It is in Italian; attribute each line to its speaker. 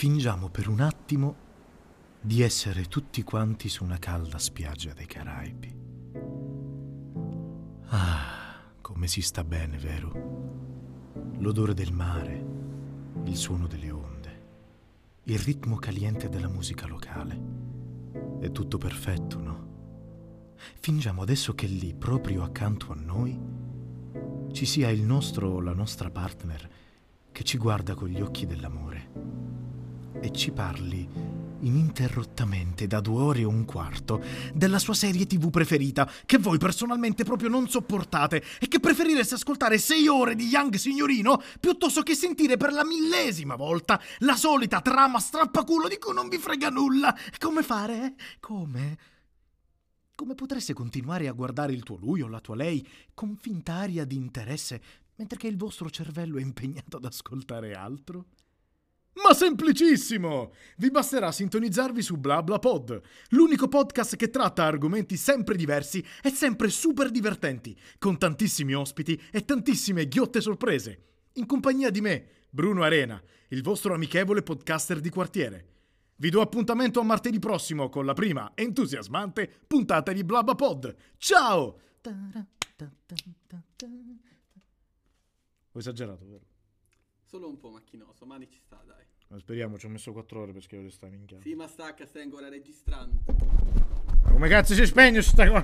Speaker 1: Fingiamo per un attimo di essere tutti quanti su una calda spiaggia dei Caraibi. Ah, come si sta bene, vero? L'odore del mare, il suono delle onde, il ritmo caliente della musica locale. È tutto perfetto, no? Fingiamo adesso che lì, proprio accanto a noi, ci sia il nostro o la nostra partner che ci guarda con gli occhi dell'amore e ci parli ininterrottamente da due ore e un quarto della sua serie tv preferita che voi personalmente proprio non sopportate e che preferireste ascoltare sei ore di Young Signorino piuttosto che sentire per la millesima volta la solita trama strappaculo di cui non vi frega nulla. Come fare? Come? Come potreste continuare a guardare il tuo lui o la tua lei con finta aria di interesse mentre che il vostro cervello è impegnato ad ascoltare altro? Ma semplicissimo! Vi basterà sintonizzarvi su BlaBlaPod, l'unico podcast che tratta argomenti sempre diversi e sempre super divertenti, con tantissimi ospiti e tantissime ghiotte sorprese, in compagnia di me, Bruno Arena, il vostro amichevole podcaster di quartiere. Vi do appuntamento a martedì prossimo con la prima entusiasmante puntata di BlaBlaPod. Ciao! Ho esagerato, vero?
Speaker 2: Solo un po' macchinoso, ma ci sta, dai.
Speaker 1: Ma speriamo, ci ho messo 4 ore per scrivere sta minchia.
Speaker 2: Sì, ma stacca, stai ancora registrando.
Speaker 1: Come cazzo si spegne sta cosa?